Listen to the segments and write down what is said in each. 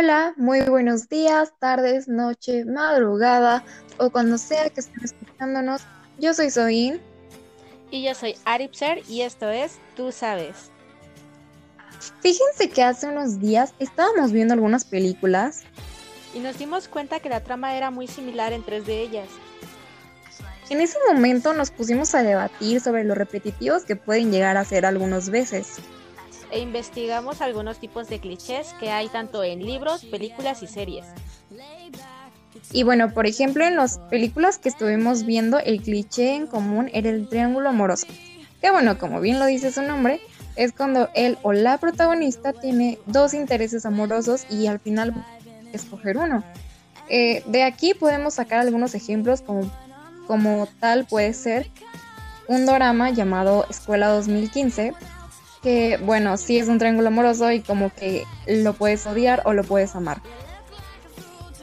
Hola, muy buenos días, tardes, noche, madrugada o cuando sea que estén escuchándonos. Yo soy Zoin. Y yo soy Aripser y esto es Tú Sabes. Fíjense que hace unos días estábamos viendo algunas películas. Y nos dimos cuenta que la trama era muy similar en tres de ellas. En ese momento nos pusimos a debatir sobre lo repetitivos que pueden llegar a ser algunas veces e investigamos algunos tipos de clichés que hay tanto en libros, películas y series. Y bueno, por ejemplo, en las películas que estuvimos viendo, el cliché en común era el triángulo amoroso. Que bueno, como bien lo dice su nombre, es cuando él o la protagonista tiene dos intereses amorosos y al final escoger uno. Eh, de aquí podemos sacar algunos ejemplos como, como tal puede ser un drama llamado Escuela 2015, que, bueno, sí es un triángulo amoroso y como que lo puedes odiar o lo puedes amar.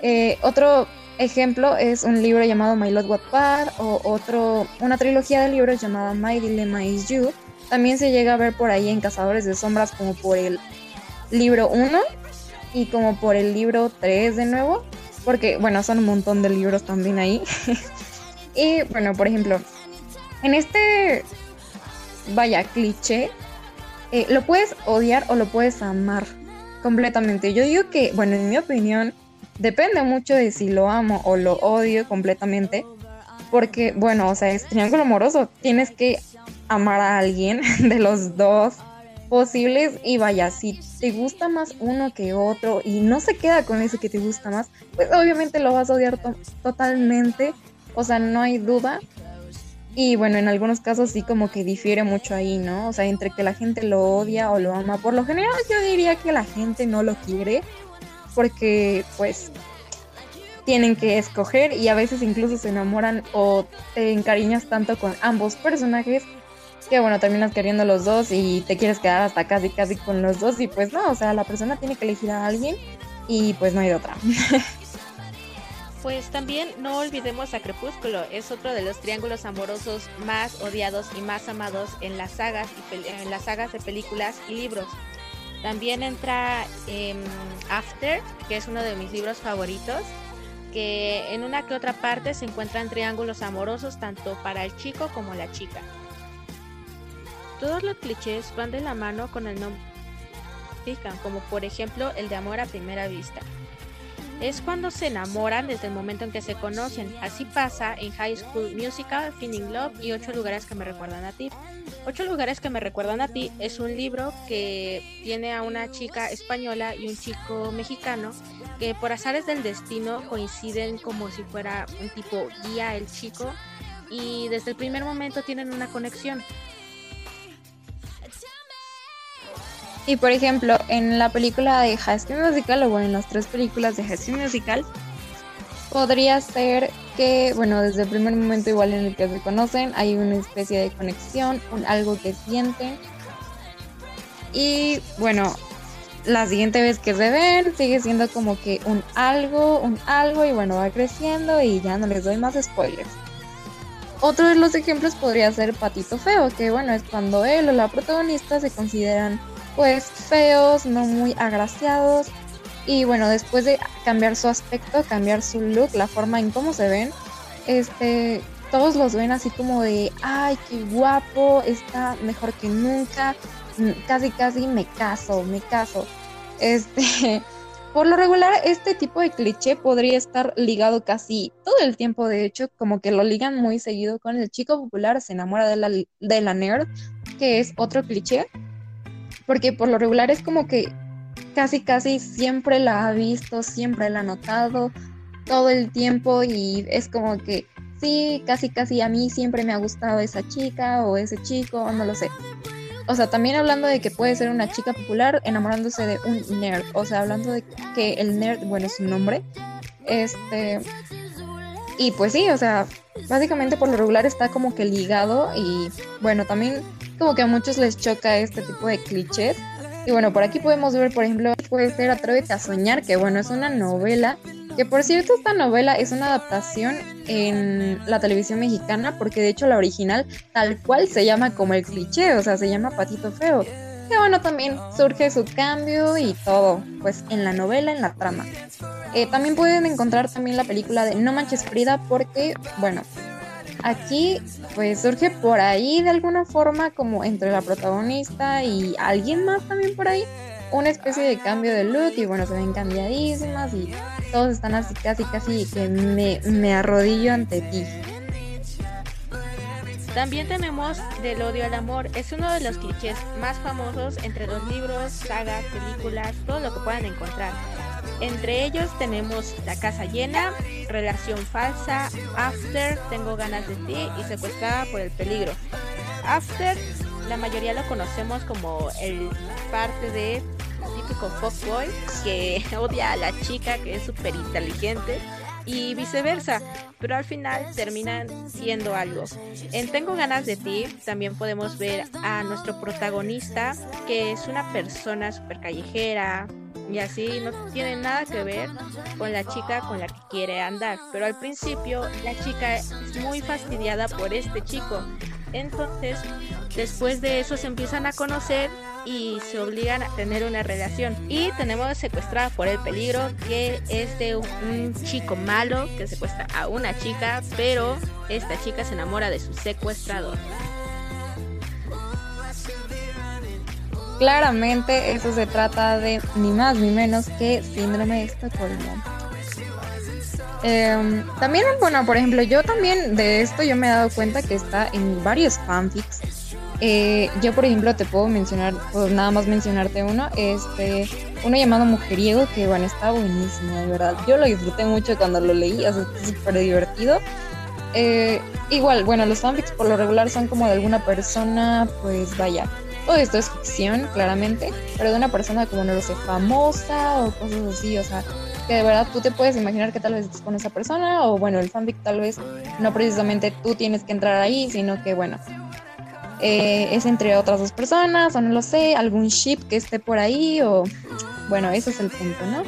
Eh, otro ejemplo es un libro llamado My Lord Wattpad o otro, una trilogía de libros llamada My Dilemma is You. También se llega a ver por ahí en Cazadores de Sombras como por el libro 1 y como por el libro 3 de nuevo, porque bueno, son un montón de libros también ahí. y bueno, por ejemplo, en este, vaya, cliché, eh, lo puedes odiar o lo puedes amar completamente. Yo digo que, bueno, en mi opinión, depende mucho de si lo amo o lo odio completamente. Porque, bueno, o sea, es triángulo amoroso. Tienes que amar a alguien de los dos posibles y vaya, si te gusta más uno que otro y no se queda con ese que te gusta más, pues obviamente lo vas a odiar totalmente. O sea, no hay duda. Y bueno, en algunos casos sí como que difiere mucho ahí, ¿no? O sea, entre que la gente lo odia o lo ama. Por lo general yo diría que la gente no lo quiere porque pues tienen que escoger y a veces incluso se enamoran o te encariñas tanto con ambos personajes que bueno, terminas queriendo los dos y te quieres quedar hasta casi casi con los dos y pues no, o sea, la persona tiene que elegir a alguien y pues no hay de otra. Pues también no olvidemos a Crepúsculo, es otro de los triángulos amorosos más odiados y más amados en las sagas, y en las sagas de películas y libros. También entra After, que es uno de mis libros favoritos, que en una que otra parte se encuentran triángulos amorosos tanto para el chico como la chica. Todos los clichés van de la mano con el nombre como por ejemplo el de amor a primera vista es cuando se enamoran desde el momento en que se conocen. Así pasa en High School Musical, Finding Love y Ocho lugares que me recuerdan a ti. Ocho lugares que me recuerdan a ti es un libro que tiene a una chica española y un chico mexicano que por azares del destino coinciden como si fuera un tipo guía el chico y desde el primer momento tienen una conexión. Y por ejemplo, en la película de High School Musical, o bueno, en las tres películas de High School Musical, podría ser que, bueno, desde el primer momento igual en el que se conocen, hay una especie de conexión, un algo que sienten. Y bueno, la siguiente vez que se ven, sigue siendo como que un algo, un algo, y bueno, va creciendo y ya no les doy más spoilers. Otro de los ejemplos podría ser Patito Feo, que bueno, es cuando él o la protagonista se consideran pues feos, no muy agraciados. Y bueno, después de cambiar su aspecto, cambiar su look, la forma en cómo se ven, este, todos los ven así como de, ay, qué guapo, está mejor que nunca, mm, casi casi me caso, me caso. Este, por lo regular, este tipo de cliché podría estar ligado casi todo el tiempo, de hecho, como que lo ligan muy seguido con el chico popular se enamora de la, de la nerd, que es otro cliché porque por lo regular es como que casi casi siempre la ha visto, siempre la ha notado todo el tiempo y es como que sí, casi casi a mí siempre me ha gustado esa chica o ese chico, no lo sé. O sea, también hablando de que puede ser una chica popular enamorándose de un nerd, o sea, hablando de que el nerd, bueno, es su nombre. Este y pues sí, o sea, básicamente por lo regular está como que ligado y bueno, también como que a muchos les choca este tipo de clichés. Y bueno, por aquí podemos ver, por ejemplo, puede ser Atrévete a soñar, que bueno, es una novela, que por cierto esta novela es una adaptación en la televisión mexicana, porque de hecho la original tal cual se llama como el cliché, o sea, se llama Patito Feo. Que bueno, también surge su cambio y todo, pues en la novela, en la trama. Eh, también pueden encontrar también la película de No Manches Frida porque, bueno, aquí pues surge por ahí de alguna forma como entre la protagonista y alguien más también por ahí una especie de cambio de look y bueno, se ven cambiadísimas y todos están así casi casi que me, me arrodillo ante ti. También tenemos Del odio al amor. Es uno de los clichés más famosos entre los libros, sagas, películas, todo lo que puedan encontrar. Entre ellos tenemos La casa llena, Relación falsa, After, Tengo ganas de ti y Secuestrada por el peligro. After, la mayoría lo conocemos como el parte de típico fuckboy que odia a la chica que es súper inteligente y viceversa, pero al final terminan siendo algo. En Tengo ganas de ti también podemos ver a nuestro protagonista que es una persona súper callejera y así no tiene nada que ver con la chica con la que quiere andar, pero al principio la chica es muy fastidiada por este chico. Entonces, después de eso se empiezan a conocer y se obligan a tener una relación. Y tenemos secuestrada por el peligro, que es de un chico malo que secuestra a una chica, pero esta chica se enamora de su secuestrador. Claramente eso se trata de ni más ni menos que síndrome de Estocolmo. Em, también, bueno, por ejemplo, yo también de esto yo me he dado cuenta que está en varios fanfics eh, yo, por ejemplo, te puedo mencionar, pues nada más mencionarte uno, este, uno llamado Mujeriego, que bueno, está buenísimo, de verdad. Yo lo disfruté mucho cuando lo leí, o sea, es súper divertido. Eh, igual, bueno, los fanfics por lo regular son como de alguna persona, pues vaya, todo esto es ficción, claramente, pero de una persona como no lo sé, famosa o cosas así, o sea, que de verdad tú te puedes imaginar que tal vez estés con esa persona, o bueno, el fanfic tal vez no precisamente tú tienes que entrar ahí, sino que bueno, eh, es entre otras dos personas, o no lo sé, algún ship que esté por ahí, o bueno, ese es el punto, ¿no?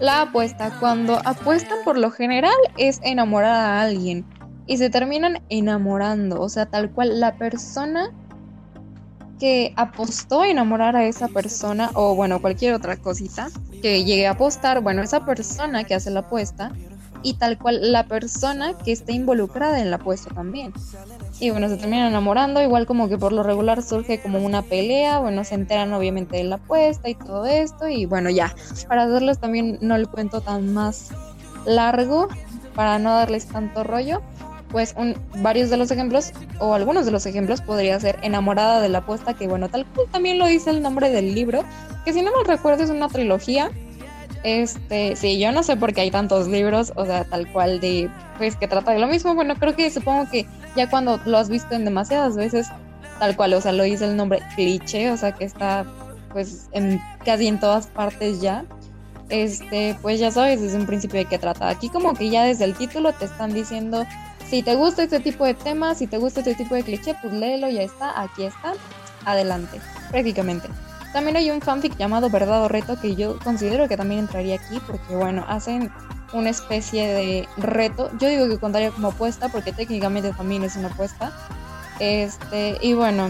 La apuesta, cuando apuestan por lo general es enamorar a alguien y se terminan enamorando, o sea, tal cual la persona que apostó a enamorar a esa persona o bueno, cualquier otra cosita que llegue a apostar, bueno, esa persona que hace la apuesta y tal cual la persona que está involucrada en la apuesta también. Y bueno, se terminan enamorando, igual como que por lo regular surge como una pelea, bueno, se enteran obviamente de la apuesta y todo esto, y bueno, ya, para hacerles también no el cuento tan más largo, para no darles tanto rollo, pues varios de los ejemplos, o algunos de los ejemplos, podría ser enamorada de la apuesta, que bueno, tal cual también lo dice el nombre del libro, que si no me recuerdo es una trilogía, este, sí, yo no sé por qué hay tantos libros, o sea, tal cual de, pues que trata de lo mismo. Bueno, creo que supongo que ya cuando lo has visto en demasiadas veces, tal cual, o sea, lo dice el nombre cliché, o sea, que está pues en casi en todas partes ya. Este, pues ya sabes desde un principio de qué trata. Aquí como que ya desde el título te están diciendo, si te gusta este tipo de temas, si te gusta este tipo de cliché, pues léelo, ya está, aquí está, adelante, prácticamente. También hay un fanfic llamado Verdad o Reto que yo considero que también entraría aquí porque, bueno, hacen una especie de reto. Yo digo que contaría como apuesta porque técnicamente también es una apuesta. Este, y bueno,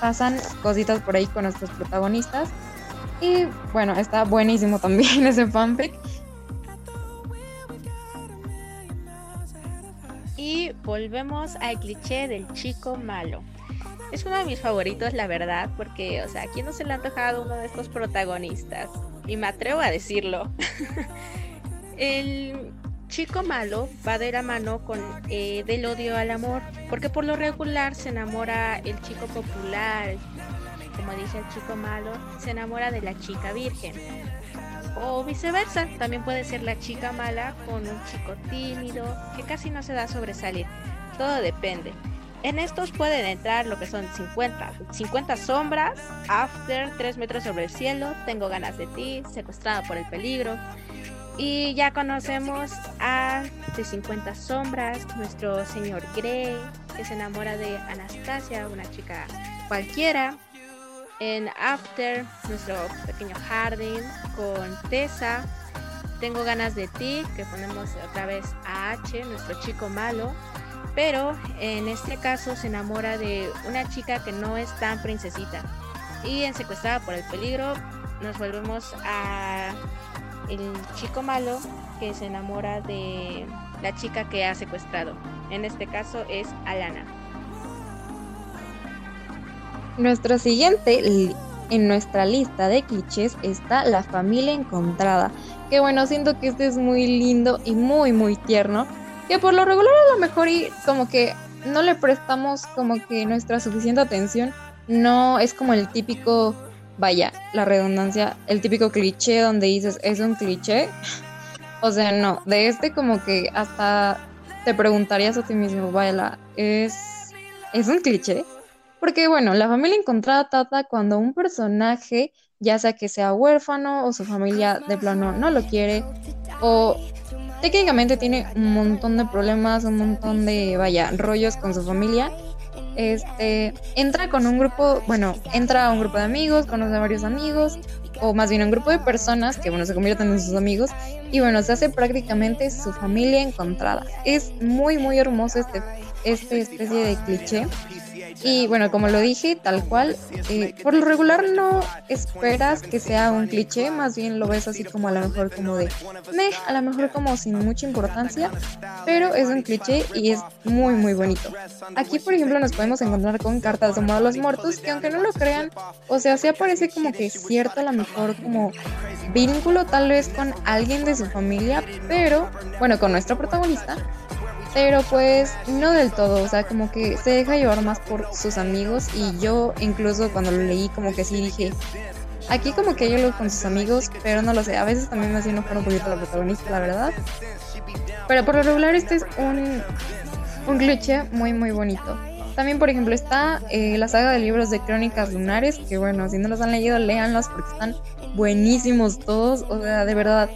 pasan cositas por ahí con nuestros protagonistas. Y bueno, está buenísimo también ese fanfic. Volvemos al cliché del chico malo. Es uno de mis favoritos, la verdad, porque, o sea, ¿a quién no se le ha antojado uno de estos protagonistas? Y me atrevo a decirlo. el chico malo va de la mano con eh, del odio al amor, porque por lo regular se enamora el chico popular, como dice el chico malo, se enamora de la chica virgen. O viceversa, también puede ser la chica mala con un chico tímido que casi no se da a sobresalir. Todo depende. En estos pueden entrar lo que son 50, 50 sombras, After, 3 metros sobre el cielo, Tengo ganas de ti, Secuestrada por el peligro. Y ya conocemos a de 50 sombras, nuestro señor Grey, que se enamora de Anastasia, una chica cualquiera. En After, nuestro pequeño Harding con Tessa. Tengo ganas de ti, que ponemos otra vez a H, nuestro chico malo pero en este caso se enamora de una chica que no es tan princesita. Y en Secuestrada por el peligro nos volvemos a el chico malo que se enamora de la chica que ha secuestrado. En este caso es Alana. Nuestro siguiente en nuestra lista de clichés está la familia encontrada. Que bueno, siento que este es muy lindo y muy muy tierno. Que por lo regular a lo mejor y como que no le prestamos como que nuestra suficiente atención. No es como el típico, vaya, la redundancia, el típico cliché donde dices es un cliché. O sea, no, de este como que hasta te preguntarías a ti mismo, vaya, es, es un cliché. Porque bueno, la familia encontrada trata cuando un personaje, ya sea que sea huérfano o su familia de plano no lo quiere, o técnicamente tiene un montón de problemas, un montón de, vaya, rollos con su familia. Este, entra con un grupo, bueno, entra a un grupo de amigos, conoce a varios amigos, o más bien un grupo de personas que, bueno, se convierten en sus amigos, y bueno, se hace prácticamente su familia encontrada. Es muy, muy hermoso este, este especie de cliché y bueno, como lo dije, tal cual, eh, por lo regular no esperas que sea un cliché, más bien lo ves así como a lo mejor como de, me, a lo mejor como sin mucha importancia, pero es un cliché y es muy muy bonito. Aquí por ejemplo nos podemos encontrar con cartas de amor a los muertos, que aunque no lo crean, o sea, sí aparece como que cierto a lo mejor como vínculo tal vez con alguien de su familia, pero bueno, con nuestro protagonista, pero pues no del todo, o sea, como que se deja llevar más por sus amigos y yo incluso cuando lo leí como que sí dije, aquí como que yo lo con sus amigos, pero no lo sé, a veces también me hacía enojar un poquito la protagonista, la verdad. Pero por lo regular este es un, un cliché muy muy bonito. También, por ejemplo, está eh, la saga de libros de Crónicas Lunares, que bueno, si no los han leído, léanlos porque están buenísimos todos, o sea, de verdad.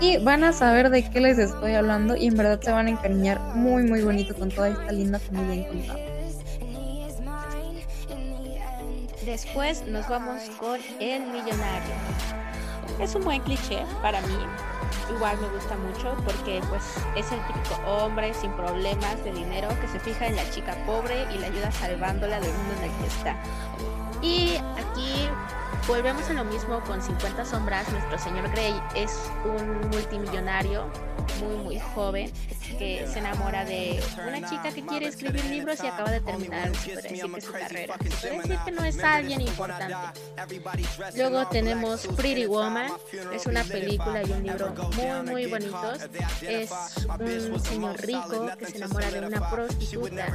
Y van a saber de qué les estoy hablando y en verdad se van a encariñar muy, muy bonito con toda esta linda familia encontrada. Después nos vamos con El Millonario. Es un buen cliché para mí, igual me gusta mucho porque pues es el típico hombre sin problemas de dinero que se fija en la chica pobre y la ayuda salvándola del mundo en el que está. Y aquí volvemos a lo mismo con 50 sombras. Nuestro señor Grey es un multimillonario muy muy joven que se enamora de una chica que quiere escribir libros y acaba de terminar su carrera. Se decir que no es alguien importante. Luego tenemos Pretty Woman, es una película y un libro muy muy bonitos. Es un señor rico que se enamora de una prostituta.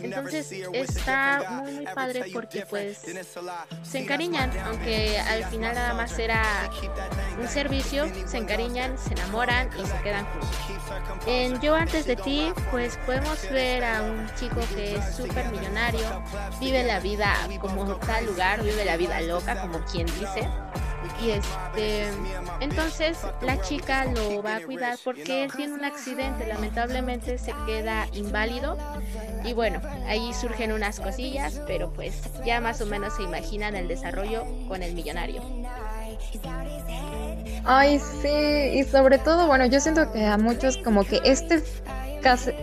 Entonces está muy muy padre porque pues se encariñan, aunque al final nada más era un servicio, se encariñan, se enamoran y se quedan juntos. En Yo antes de ti, pues podemos ver a un chico que es súper millonario, vive la vida como tal lugar, vive la vida loca, como quien dice. Y este, entonces la chica lo va a cuidar porque él tiene un accidente, lamentablemente se queda inválido. Y bueno, ahí surgen unas cosillas, pero pues ya más o menos se imaginan el desarrollo con el millonario. Ay, sí, y sobre todo, bueno, yo siento que a muchos como que este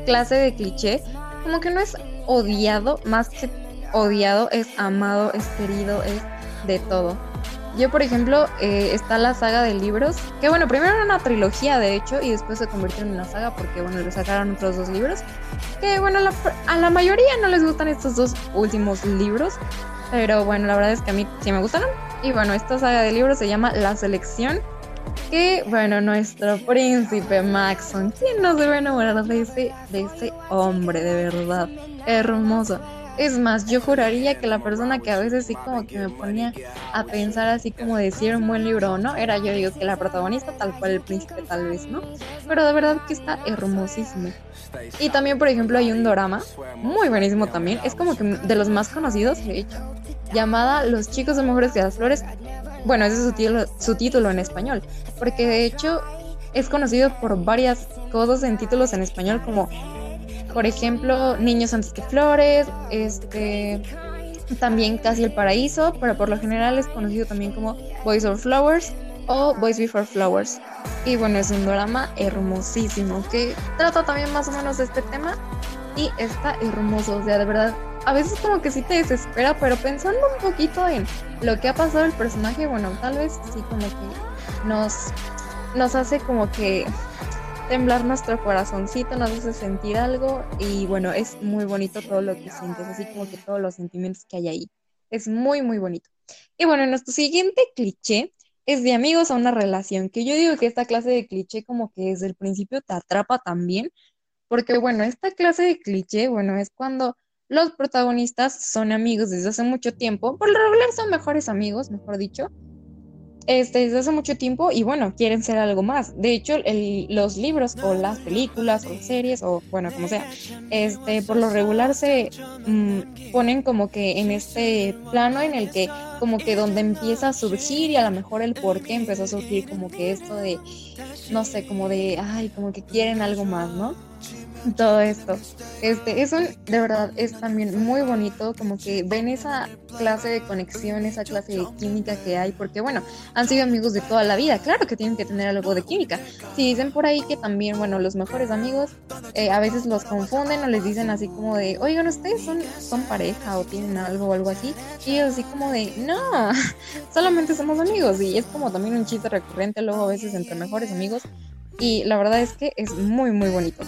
clase de cliché, como que no es odiado, más que odiado, es amado, es querido, es de todo. Yo, por ejemplo, eh, está la saga de libros, que bueno, primero era una trilogía de hecho, y después se convirtió en una saga porque, bueno, le sacaron otros dos libros, que bueno, a la mayoría no les gustan estos dos últimos libros, pero bueno, la verdad es que a mí sí me gustaron. Y bueno, esta saga de libros se llama La Selección que, bueno, nuestro príncipe Maxon, ¿quién no se va a enamorar de ese, de ese hombre, de verdad? Hermoso. Es más, yo juraría que la persona que a veces sí como que me ponía a pensar así como decir un buen libro o no, era yo digo que la protagonista tal cual el príncipe tal vez, ¿no? Pero de verdad que está hermosísimo. Y también, por ejemplo, hay un drama muy buenísimo también, es como que de los más conocidos, de hecho, llamada Los chicos son mejores que las flores, bueno, ese es su título en español, porque de hecho es conocido por varias cosas en títulos en español como por ejemplo Niños antes que flores, este también Casi el paraíso, pero por lo general es conocido también como Boys or Flowers o Boys Before Flowers. Y bueno, es un drama hermosísimo que trata también más o menos este tema y está hermoso, o sea, de verdad a veces como que sí te desespera, pero pensando un poquito en lo que ha pasado el personaje, bueno, tal vez sí como que nos, nos hace como que temblar nuestro corazoncito, nos hace sentir algo y bueno, es muy bonito todo lo que sientes, así como que todos los sentimientos que hay ahí. Es muy, muy bonito. Y bueno, nuestro siguiente cliché es de amigos a una relación, que yo digo que esta clase de cliché como que desde el principio te atrapa también, porque bueno, esta clase de cliché, bueno, es cuando los protagonistas son amigos desde hace mucho tiempo, por lo regular son mejores amigos, mejor dicho, este, desde hace mucho tiempo y bueno, quieren ser algo más. De hecho, los libros o las películas o series o bueno, como sea, este, por lo regular se mm, ponen como que en este plano en el que como que donde empieza a surgir y a lo mejor el por qué empezó a surgir como que esto de, no sé, como de, ay, como que quieren algo más, ¿no? Todo esto. Este, eso de verdad es también muy bonito, como que ven esa clase de conexión, esa clase de química que hay, porque bueno, han sido amigos de toda la vida, claro que tienen que tener algo de química. Si dicen por ahí que también, bueno, los mejores amigos eh, a veces los confunden o les dicen así como de, oigan, ustedes son, son pareja o tienen algo o algo así, y ellos así como de, no, solamente somos amigos, y es como también un chiste recurrente luego a veces entre mejores amigos, y la verdad es que es muy, muy bonito.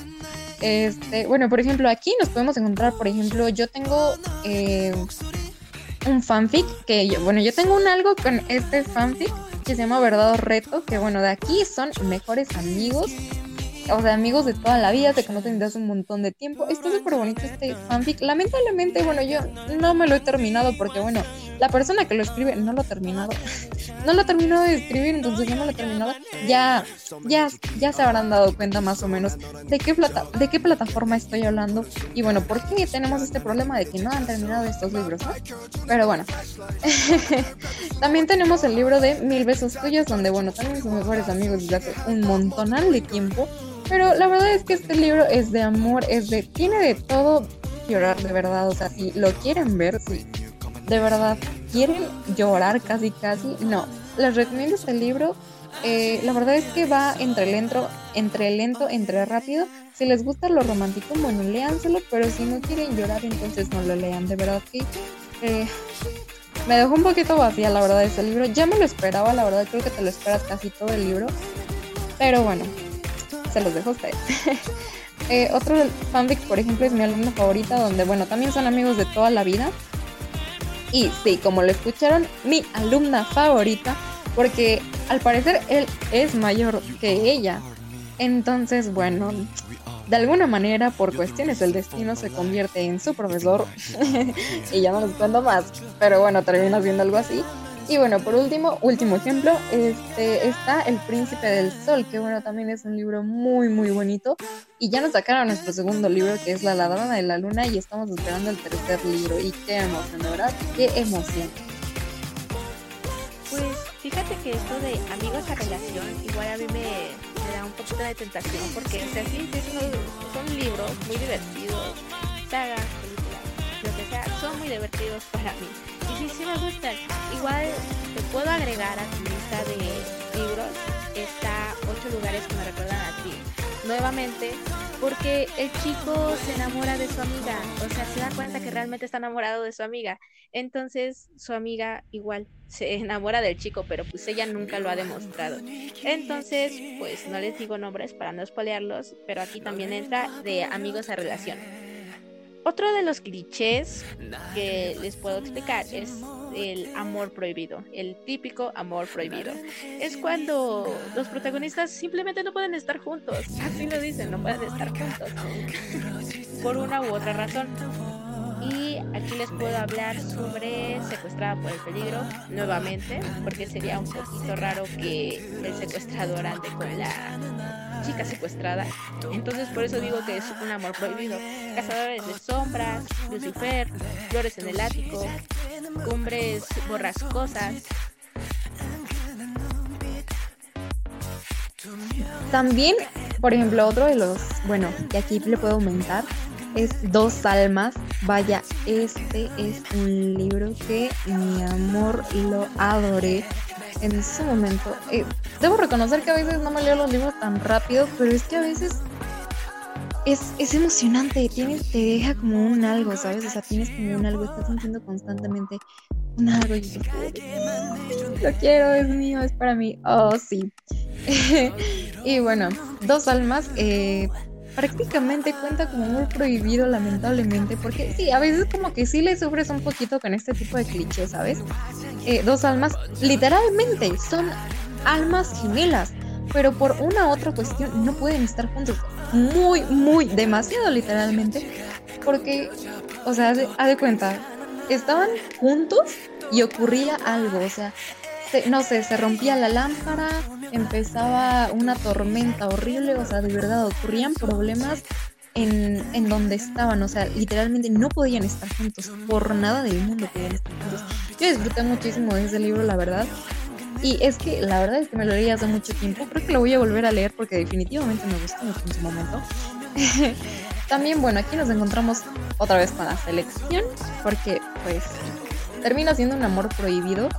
Este, bueno, por ejemplo, aquí nos podemos encontrar, por ejemplo, yo tengo eh, un fanfic que, bueno, yo tengo un algo con este fanfic que se llama Verdad Reto, que bueno, de aquí son mejores amigos o sea, amigos de toda la vida, se conocen desde hace un montón de tiempo. Está súper bonito este fanfic. Lamentablemente, bueno, yo no me lo he terminado porque, bueno, la persona que lo escribe no lo ha terminado. no lo ha terminado de escribir, entonces no lo he terminado. Ya, ya, ya se habrán dado cuenta más o menos de qué, plata de qué plataforma estoy hablando. Y bueno, ¿por qué tenemos este problema de que no han terminado estos libros? Pero bueno, también tenemos el libro de Mil Besos Tuyos, donde, bueno, también son mejores amigos desde hace un montonal de tiempo. Pero la verdad es que este libro es de amor, es de. tiene de todo llorar de verdad. O sea, si lo quieren ver, si de verdad quieren llorar casi casi, no. Les recomiendo este libro. Eh, la verdad es que va entre lento, entre lento, entre rápido. Si les gusta lo romántico, bueno, léanselo, pero si no quieren llorar, entonces no lo lean. De verdad que eh, me dejó un poquito vacía, la verdad, este libro. Ya me lo esperaba, la verdad, creo que te lo esperas casi todo el libro. Pero bueno, se los dejo a ustedes. eh, otro fanfic, por ejemplo, es mi alumna favorita, donde, bueno, también son amigos de toda la vida. Y sí, como lo escucharon, mi alumna favorita, porque al parecer él es mayor que ella. Entonces, bueno, de alguna manera, por cuestiones del destino, se convierte en su profesor. y ya no les cuento más, pero bueno, termina siendo algo así. Y bueno, por último, último ejemplo, este, está El Príncipe del Sol, que bueno, también es un libro muy, muy bonito. Y ya nos sacaron nuestro segundo libro, que es La Ladrona de la Luna, y estamos esperando el tercer libro. Y qué emoción, ¿verdad? Qué emoción. Pues fíjate que esto de amigos a relación, igual a mí me, da un poquito de tentación, porque, o sea, sí, sí son, son libros muy divertidos, sagas, películas, lo que sea, son muy divertidos para mí sí, sí me gustan. Igual te puedo agregar a tu lista de libros. Está ocho lugares que me recuerdan a ti. Nuevamente, porque el chico se enamora de su amiga. O sea, se da cuenta que realmente está enamorado de su amiga. Entonces, su amiga igual se enamora del chico, pero pues ella nunca lo ha demostrado. Entonces, pues no les digo nombres para no espolearlos, pero aquí también entra de amigos a relación. Otro de los clichés que les puedo explicar es el amor prohibido, el típico amor prohibido. Es cuando los protagonistas simplemente no pueden estar juntos, así lo dicen, no pueden estar juntos, por una u otra razón. Y aquí les puedo hablar sobre Secuestrada por el Peligro nuevamente, porque sería un poquito raro que el secuestrador ande con la chica secuestrada. Entonces por eso digo que es un amor prohibido. Cazadores de sombras, Lucifer, flores en el ático, cumbres borrascosas. También, por ejemplo, otro de los, bueno, que aquí le puedo aumentar, es Dos Almas. Vaya, este es un libro que mi amor lo adoré en ese momento. Eh, debo reconocer que a veces no me leo los libros tan rápido, pero es que a veces es, es emocionante, tienes, te deja como un algo, ¿sabes? O sea, tienes como un algo, estás sintiendo constantemente un algo lo quiero, es mío, es para mí. Oh, sí. y bueno, dos almas, eh, prácticamente cuenta como muy prohibido, lamentablemente, porque sí, a veces como que sí le sufres un poquito con este tipo de clichés, ¿sabes? Eh, dos almas, literalmente, son almas gemelas, pero por una u otra cuestión no pueden estar juntos. Muy, muy, demasiado literalmente, porque, o sea, haz de cuenta, estaban juntos y ocurría algo, o sea, no sé, se rompía la lámpara, empezaba una tormenta horrible, o sea, de verdad ocurrían problemas en, en, donde estaban, o sea, literalmente no podían estar juntos, por nada del mundo podían estar juntos. Yo disfruté muchísimo de ese libro, la verdad. Y es que la verdad es que me lo leí hace mucho tiempo, creo que lo voy a volver a leer porque definitivamente me gustó mucho en su momento. También, bueno, aquí nos encontramos otra vez con la selección, porque pues termina siendo un amor prohibido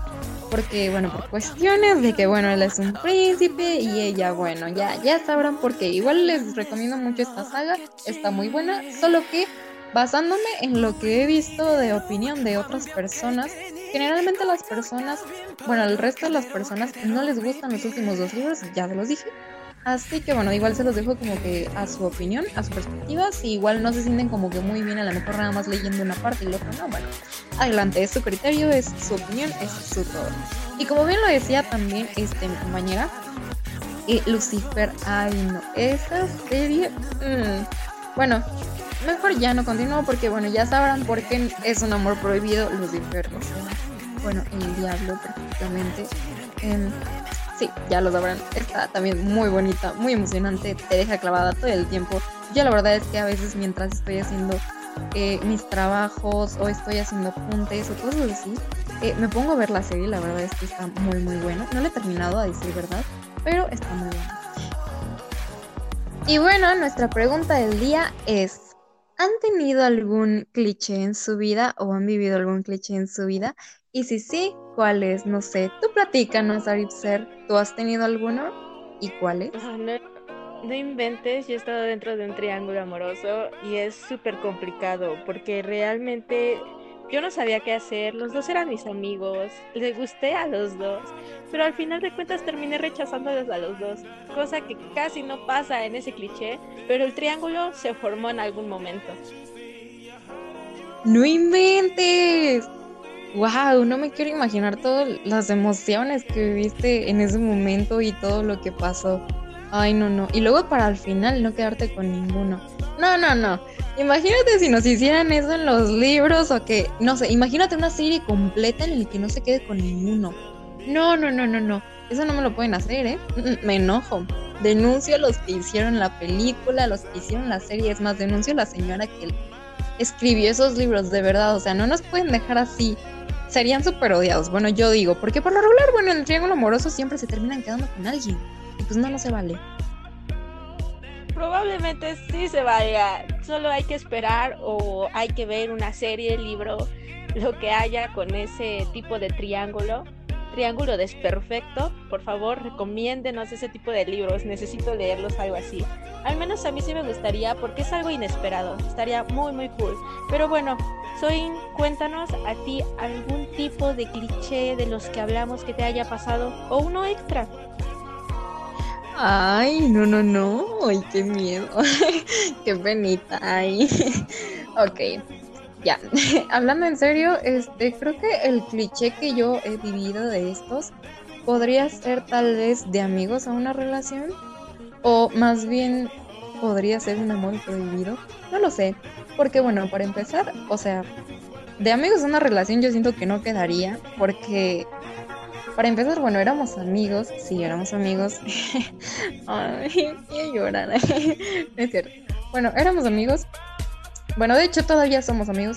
porque, bueno, por cuestiones de que, bueno, él es un príncipe y ella, bueno, ya, ya sabrán por qué. Igual les recomiendo mucho esta saga, está muy buena, solo que basándome en lo que he visto de opinión de otras personas, generalmente las personas, bueno, al resto de las personas no les gustan los últimos dos libros, ya se los dije, Así que bueno, igual se los dejo como que a su opinión, a su perspectiva. Si igual no se sienten como que muy bien, a lo mejor nada más leyendo una parte y la otra no, bueno, adelante, es su criterio, es su opinión, es su todo. Y como bien lo decía también este, mi compañera, eh, Lucifer, ay no, esa serie, mm, bueno, mejor ya no continúo porque bueno, ya sabrán por qué es un amor prohibido Lucifer, bueno, el diablo prácticamente. Em, Sí, ya lo sabrán. Está también muy bonita, muy emocionante, te deja clavada todo el tiempo. Yo la verdad es que a veces mientras estoy haciendo eh, mis trabajos o estoy haciendo apuntes o cosas así, eh, me pongo a ver la serie, la verdad es que está muy muy buena. No la he terminado a decir verdad, pero está muy buena. Y bueno, nuestra pregunta del día es, ¿han tenido algún cliché en su vida o han vivido algún cliché en su vida? Y si sí, ¿cuáles? No sé. Tú platícanos, Aripser. ¿Tú has tenido alguno? ¿Y cuáles? No, no inventes, yo he estado dentro de un triángulo amoroso y es súper complicado porque realmente yo no sabía qué hacer, los dos eran mis amigos, le gusté a los dos, pero al final de cuentas terminé rechazándolos a los dos, cosa que casi no pasa en ese cliché, pero el triángulo se formó en algún momento. No inventes wow, no me quiero imaginar todas las emociones que viviste en ese momento y todo lo que pasó. Ay, no, no. Y luego para al final no quedarte con ninguno. No, no, no. Imagínate si nos hicieran eso en los libros o que, no sé, imagínate una serie completa en la que no se quede con ninguno. No, no, no, no, no. Eso no me lo pueden hacer, ¿eh? Mm, mm, me enojo. Denuncio a los que hicieron la película, a los que hicieron la serie. Es más, denuncio a la señora que escribió esos libros, de verdad. O sea, no nos pueden dejar así serían súper odiados. Bueno, yo digo, porque por lo regular, bueno, en el triángulo amoroso siempre se terminan quedando con alguien. Y pues no, no se vale. Probablemente sí se vaya. Solo hay que esperar o hay que ver una serie, libro, lo que haya con ese tipo de triángulo Triángulo Desperfecto, por favor, recomiéndenos ese tipo de libros. Necesito leerlos, algo así. Al menos a mí sí me gustaría porque es algo inesperado. Estaría muy, muy cool. Pero bueno, Cuéntanos a ti algún tipo de cliché de los que hablamos que te haya pasado o uno extra. Ay, no, no, no. Ay, qué miedo. qué penita. Ay. ok ya, hablando en serio, este, creo que el cliché que yo he vivido de estos podría ser tal vez de amigos a una relación o más bien podría ser un amor prohibido, no lo sé, porque bueno, para empezar, o sea, de amigos a una relación yo siento que no quedaría porque para empezar, bueno, éramos amigos, sí, éramos amigos. Ay, quiero llorar. es cierto. Bueno, éramos amigos bueno, de hecho todavía somos amigos.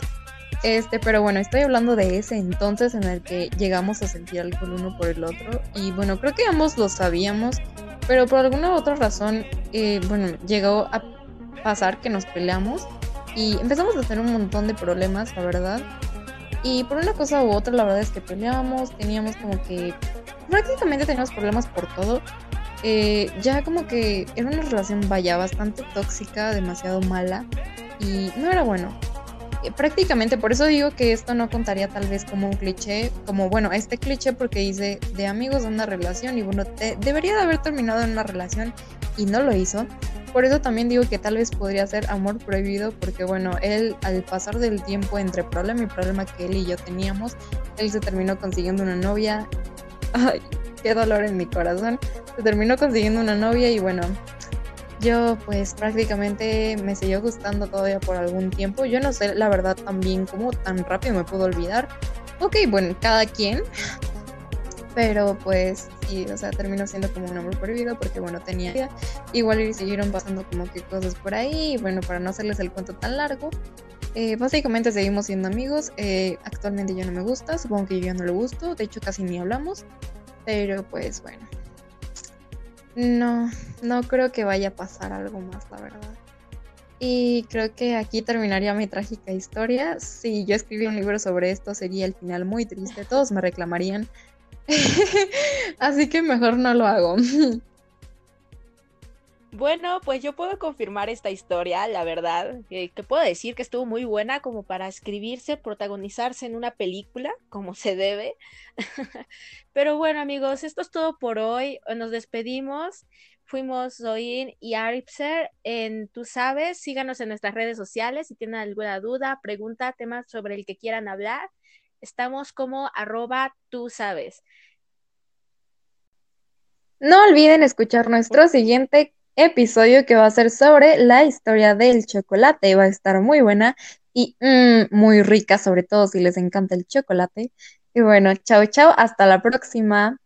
Este, pero bueno, estoy hablando de ese entonces en el que llegamos a sentir algo el uno por el otro. Y bueno, creo que ambos lo sabíamos, pero por alguna otra razón, eh, bueno, llegó a pasar que nos peleamos y empezamos a tener un montón de problemas, la verdad. Y por una cosa u otra, la verdad es que peleábamos, teníamos como que prácticamente teníamos problemas por todo. eh, ya como que era una relación vaya bastante tóxica, demasiado mala y no era bueno. Eh, prácticamente por eso digo que esto no contaría tal vez como un cliché, como bueno, este cliché porque dice de amigos de una relación y bueno, debería de haber terminado en una relación y no lo hizo. Por eso también digo que tal vez podría ser amor prohibido porque bueno, él al pasar del tiempo entre problema y problema que él y yo teníamos, él se terminó consiguiendo una novia. Ay, qué dolor en mi corazón. Se terminó consiguiendo una novia y bueno, yo pues prácticamente me siguió gustando todavía por algún tiempo. Yo no sé la verdad también cómo tan rápido me pudo olvidar. Ok, bueno, cada quien. Pero pues sí, o sea, terminó siendo como un amor prohibido porque bueno, tenía igual y siguieron pasando como que cosas por ahí. Bueno, para no hacerles el cuento tan largo, eh, básicamente seguimos siendo amigos. Eh, actualmente ya no me gusta, supongo que yo no le gusto. De hecho, casi ni hablamos. Pero pues bueno. No, no creo que vaya a pasar algo más, la verdad. Y creo que aquí terminaría mi trágica historia. Si yo escribí un libro sobre esto, sería el final muy triste. Todos me reclamarían. Así que mejor no lo hago. Bueno, pues yo puedo confirmar esta historia, la verdad, que puedo decir que estuvo muy buena como para escribirse, protagonizarse en una película, como se debe. Pero bueno, amigos, esto es todo por hoy. Nos despedimos. Fuimos Zoin y Aripser en Tú Sabes. Síganos en nuestras redes sociales si tienen alguna duda, pregunta, temas sobre el que quieran hablar. Estamos como arroba Tú Sabes. No olviden escuchar nuestro siguiente episodio que va a ser sobre la historia del chocolate. Va a estar muy buena y mm, muy rica, sobre todo si les encanta el chocolate. Y bueno, chao, chao, hasta la próxima.